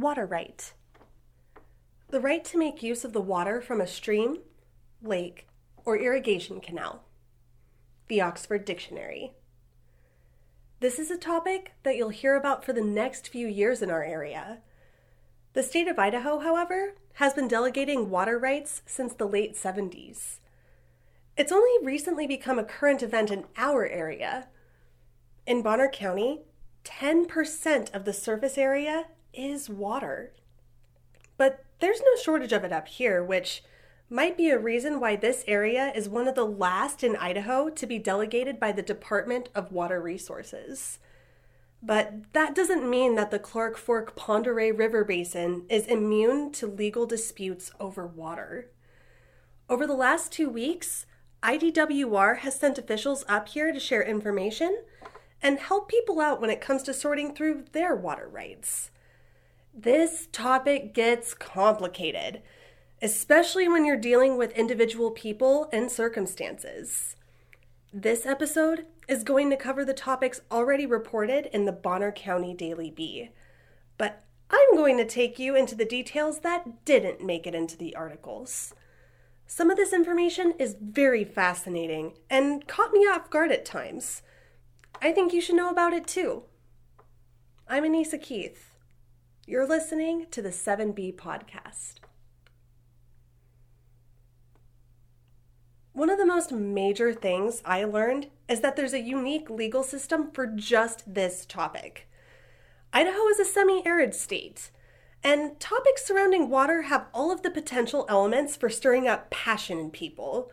Water right. The right to make use of the water from a stream, lake, or irrigation canal. The Oxford Dictionary. This is a topic that you'll hear about for the next few years in our area. The state of Idaho, however, has been delegating water rights since the late 70s. It's only recently become a current event in our area. In Bonner County, 10% of the surface area is water. But there's no shortage of it up here, which might be a reason why this area is one of the last in Idaho to be delegated by the Department of Water Resources. But that doesn't mean that the Clark Fork Oreille River Basin is immune to legal disputes over water. Over the last two weeks, IDWR has sent officials up here to share information and help people out when it comes to sorting through their water rights. This topic gets complicated, especially when you're dealing with individual people and circumstances. This episode is going to cover the topics already reported in the Bonner County Daily Bee, but I'm going to take you into the details that didn't make it into the articles. Some of this information is very fascinating and caught me off guard at times. I think you should know about it too. I'm Anissa Keith. You're listening to the 7B podcast. One of the most major things I learned is that there's a unique legal system for just this topic. Idaho is a semi arid state, and topics surrounding water have all of the potential elements for stirring up passion in people.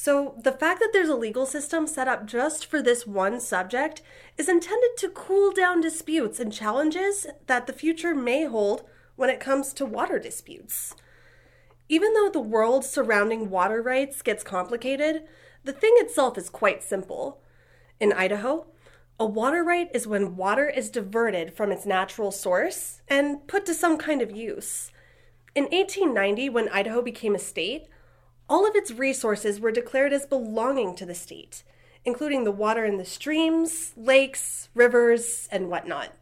So, the fact that there's a legal system set up just for this one subject is intended to cool down disputes and challenges that the future may hold when it comes to water disputes. Even though the world surrounding water rights gets complicated, the thing itself is quite simple. In Idaho, a water right is when water is diverted from its natural source and put to some kind of use. In 1890, when Idaho became a state, all of its resources were declared as belonging to the state, including the water in the streams, lakes, rivers, and whatnot.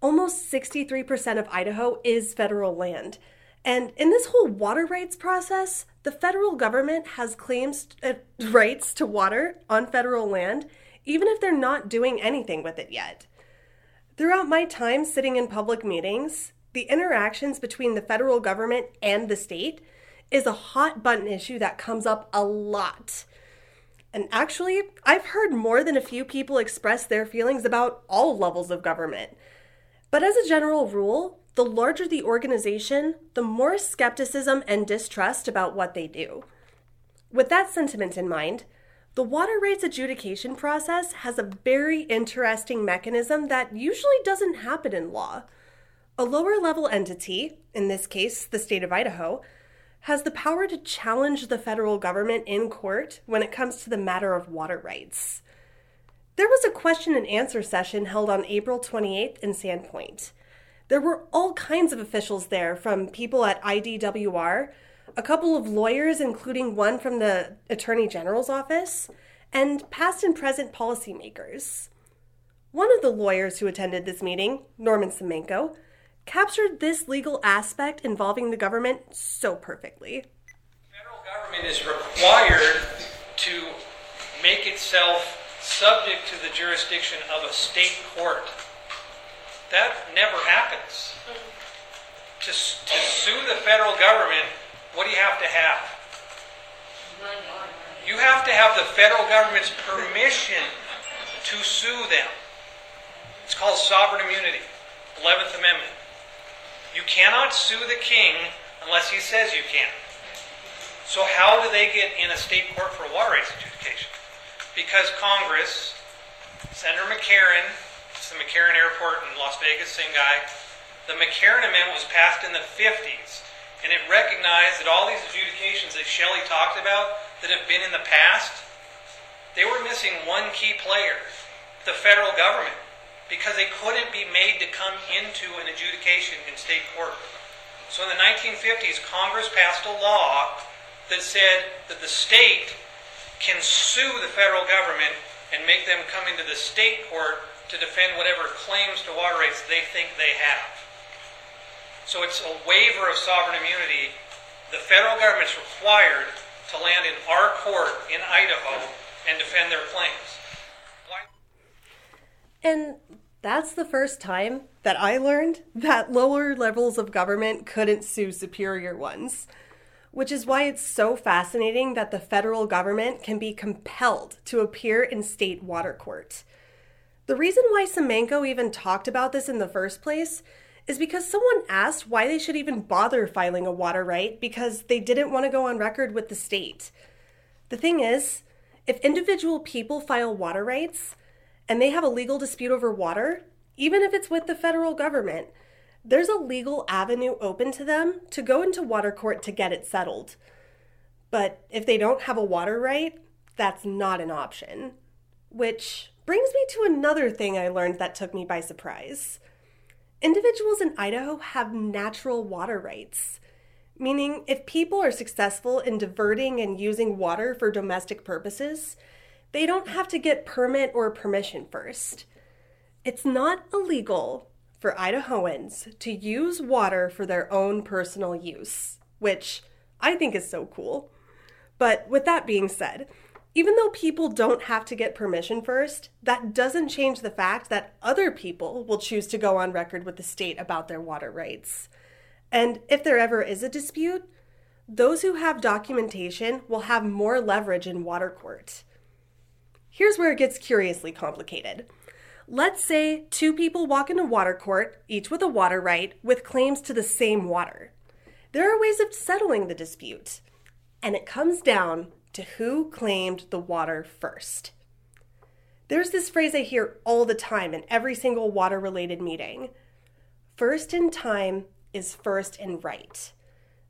Almost 63% of Idaho is federal land. And in this whole water rights process, the federal government has claims uh, rights to water on federal land, even if they're not doing anything with it yet. Throughout my time sitting in public meetings, the interactions between the federal government and the state is a hot button issue that comes up a lot. And actually, I've heard more than a few people express their feelings about all levels of government. But as a general rule, the larger the organization, the more skepticism and distrust about what they do. With that sentiment in mind, the water rights adjudication process has a very interesting mechanism that usually doesn't happen in law. A lower level entity, in this case the state of Idaho, has the power to challenge the federal government in court when it comes to the matter of water rights. There was a question and answer session held on April 28th in Sandpoint. There were all kinds of officials there, from people at IDWR, a couple of lawyers, including one from the Attorney General's office, and past and present policymakers. One of the lawyers who attended this meeting, Norman Semanko, captured this legal aspect involving the government so perfectly. The federal government is required to make itself subject to the jurisdiction of a state court. That never happens. To, to sue the federal government, what do you have to have? You have to have the federal government's permission to sue them. It's called sovereign immunity, 11th Amendment. You cannot sue the king unless he says you can. So how do they get in a state court for water rights adjudication? Because Congress, Senator McCarran, it's the McCarran Airport in Las Vegas, same guy. The McCarran Amendment was passed in the 50s, and it recognized that all these adjudications that Shelley talked about that have been in the past, they were missing one key player, the federal government because they couldn't be made to come into an adjudication in state court. So in the 1950s, Congress passed a law that said that the state can sue the federal government and make them come into the state court to defend whatever claims to water rights they think they have. So it's a waiver of sovereign immunity. The federal government's required to land in our court in Idaho and defend their claims. And that's the first time that I learned that lower levels of government couldn't sue superior ones. Which is why it's so fascinating that the federal government can be compelled to appear in state water court. The reason why Semanko even talked about this in the first place is because someone asked why they should even bother filing a water right because they didn't want to go on record with the state. The thing is, if individual people file water rights and they have a legal dispute over water, even if it's with the federal government, there's a legal avenue open to them to go into water court to get it settled. But if they don't have a water right, that's not an option. Which brings me to another thing I learned that took me by surprise. Individuals in Idaho have natural water rights, meaning if people are successful in diverting and using water for domestic purposes, they don't have to get permit or permission first. It's not illegal for Idahoans to use water for their own personal use, which I think is so cool. But with that being said, even though people don't have to get permission first, that doesn't change the fact that other people will choose to go on record with the state about their water rights. And if there ever is a dispute, those who have documentation will have more leverage in water court. Here's where it gets curiously complicated. Let's say two people walk into water court, each with a water right, with claims to the same water. There are ways of settling the dispute, and it comes down to who claimed the water first. There's this phrase I hear all the time in every single water related meeting first in time is first in right.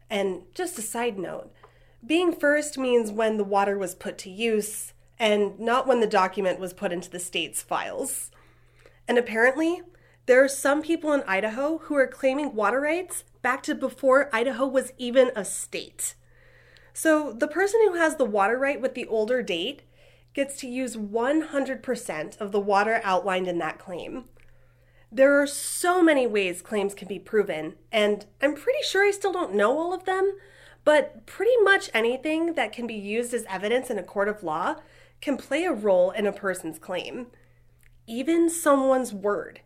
And just a side note, being first means when the water was put to use and not when the document was put into the state's files. And apparently, there are some people in Idaho who are claiming water rights back to before Idaho was even a state. So the person who has the water right with the older date gets to use 100% of the water outlined in that claim. There are so many ways claims can be proven, and I'm pretty sure I still don't know all of them, but pretty much anything that can be used as evidence in a court of law can play a role in a person's claim even someone's word.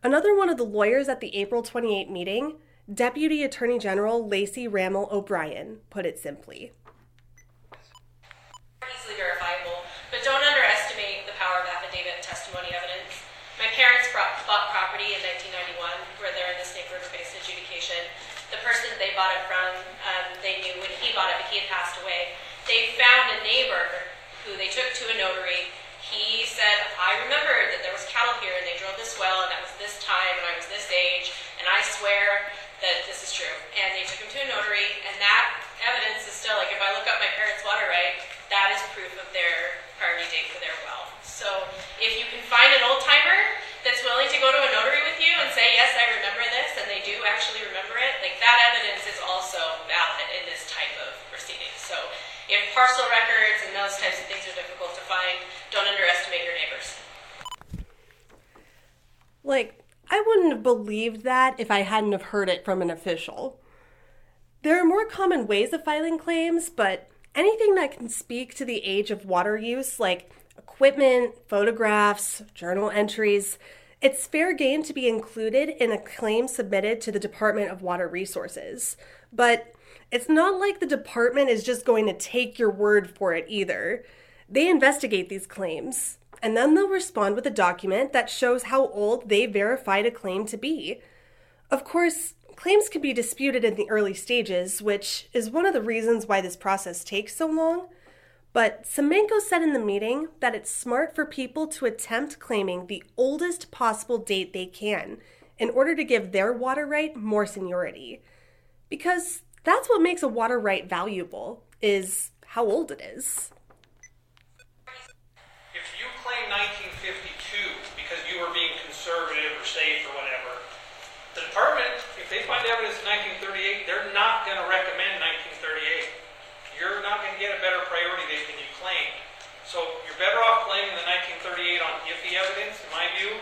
Another one of the lawyers at the April 28 meeting, Deputy Attorney General Lacey Rammel O'Brien, put it simply. Easily verifiable, but don't underestimate the power of affidavit and testimony evidence. My parents bought property in 1991 where they're in this neighborhood-based adjudication. The person they bought it from, um, they knew when he bought it, but he had passed away. They found a neighbor who they took to a notary. He said, I remember that there was cattle here and they drove this well and that was this time and I was this age and I swear that this is true. And they took him to a notary and that evidence is still like if I look up my parents' water right, that is proof of their priority date for their well. So if you can find an old timer that's willing to go to a notary with you and say, yes, I remember this, and they do actually remember it, like that evidence is also valid in this type of proceeding. So records and those types of things are difficult to find, don't underestimate your neighbors. Like, I wouldn't have believed that if I hadn't have heard it from an official. There are more common ways of filing claims, but anything that can speak to the age of water use, like equipment, photographs, journal entries, it's fair game to be included in a claim submitted to the Department of Water Resources. But it's not like the department is just going to take your word for it either. They investigate these claims, and then they'll respond with a document that shows how old they verified a claim to be. Of course, claims can be disputed in the early stages, which is one of the reasons why this process takes so long. But Semanko said in the meeting that it's smart for people to attempt claiming the oldest possible date they can in order to give their water right more seniority. Because that's what makes a water right valuable, is how old it is. If you claim 1952 because you were being conservative or safe or whatever, the department, if they find evidence in 1938, they're not going to recommend 1938. You're not going to get a better priority date than you claimed. So you're better off claiming the 1938 on iffy evidence, in my view,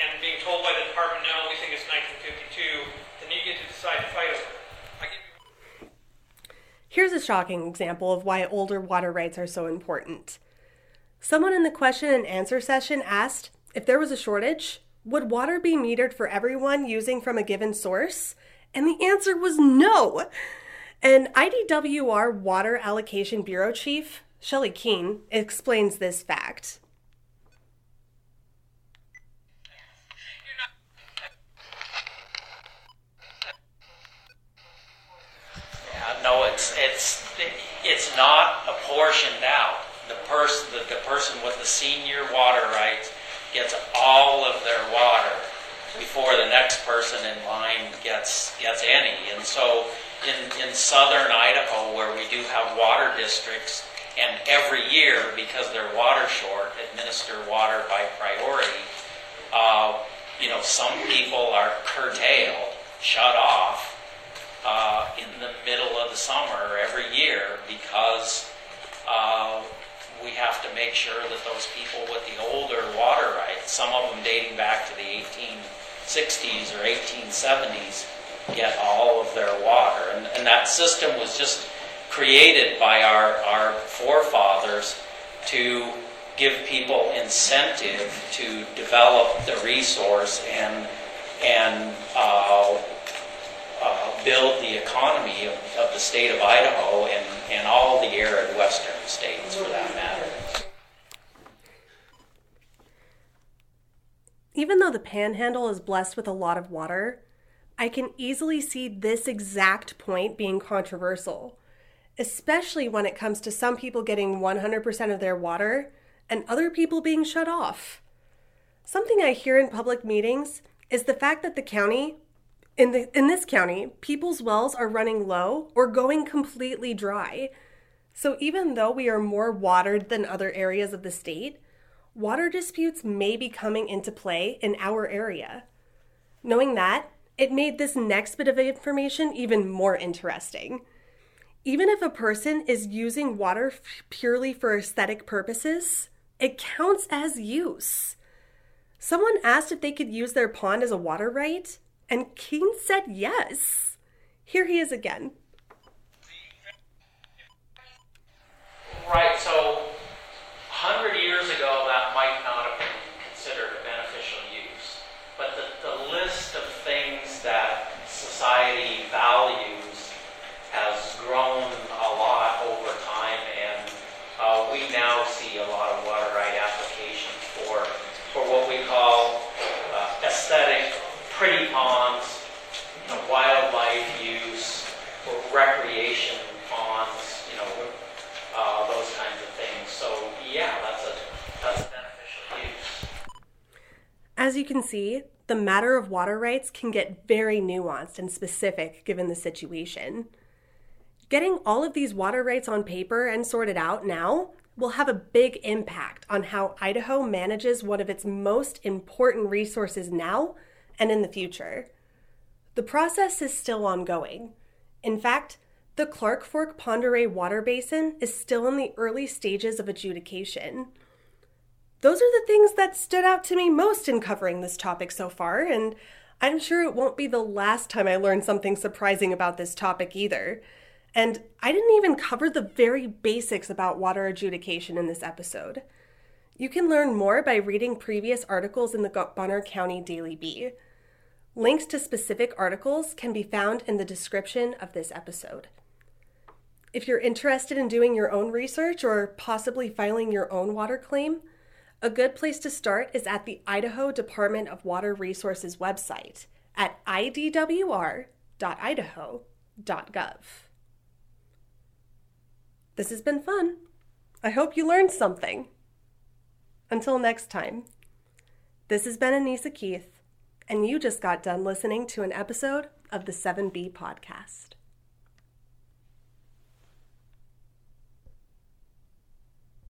and being told by the department, no, we think it's 1952, then you get to decide to fight over it. Here's a shocking example of why older water rights are so important. Someone in the question and answer session asked if there was a shortage, would water be metered for everyone using from a given source? And the answer was no. And IDWR Water Allocation Bureau Chief, Shelley Keen, explains this fact. Yeah, no, it's it's it's not apportioned out. The person the, the person with the senior water rights gets all of their water before the next person in line gets gets any. And so in in southern Idaho where we do have water districts and every year because they're water short administer water by priority uh, you know some people are curtailed shut off uh, in the middle of the summer every year because uh, we have to make sure that those people with the older water rights, some of them dating back to the 1860s or 1870s, get all of their water. And, and that system was just created by our, our forefathers to give people incentive to develop the resource and, and uh, uh, build the economy of, of the state of Idaho and, and all the arid western states for that matter. Even though the panhandle is blessed with a lot of water, I can easily see this exact point being controversial, especially when it comes to some people getting 100% of their water and other people being shut off. Something I hear in public meetings is the fact that the county, in, the, in this county, people's wells are running low or going completely dry. So even though we are more watered than other areas of the state, water disputes may be coming into play in our area. Knowing that, it made this next bit of information even more interesting. Even if a person is using water f- purely for aesthetic purposes, it counts as use. Someone asked if they could use their pond as a water right, and Keen said yes. Here he is again. Right, so 100 years ago, that might not have been considered a beneficial use. But the, the list of things that society values has grown a lot over time, and uh, we now see a lot of water right applications for, for what we call uh, aesthetic, pretty ponds, you know, wildlife use, or recreation ponds, you know, uh, those kinds of things. So yeah, that's a that's a beneficial use. As you can see, the matter of water rights can get very nuanced and specific given the situation. Getting all of these water rights on paper and sorted out now will have a big impact on how Idaho manages one of its most important resources now and in the future. The process is still ongoing. In fact, the Clark Fork Pend Water Basin is still in the early stages of adjudication. Those are the things that stood out to me most in covering this topic so far, and I'm sure it won't be the last time I learn something surprising about this topic either. And I didn't even cover the very basics about water adjudication in this episode. You can learn more by reading previous articles in the Bonner County Daily Bee. Links to specific articles can be found in the description of this episode. If you're interested in doing your own research or possibly filing your own water claim, a good place to start is at the Idaho Department of Water Resources website at idwr.idaho.gov. This has been fun. I hope you learned something. Until next time, this has been Anissa Keith, and you just got done listening to an episode of the 7B podcast.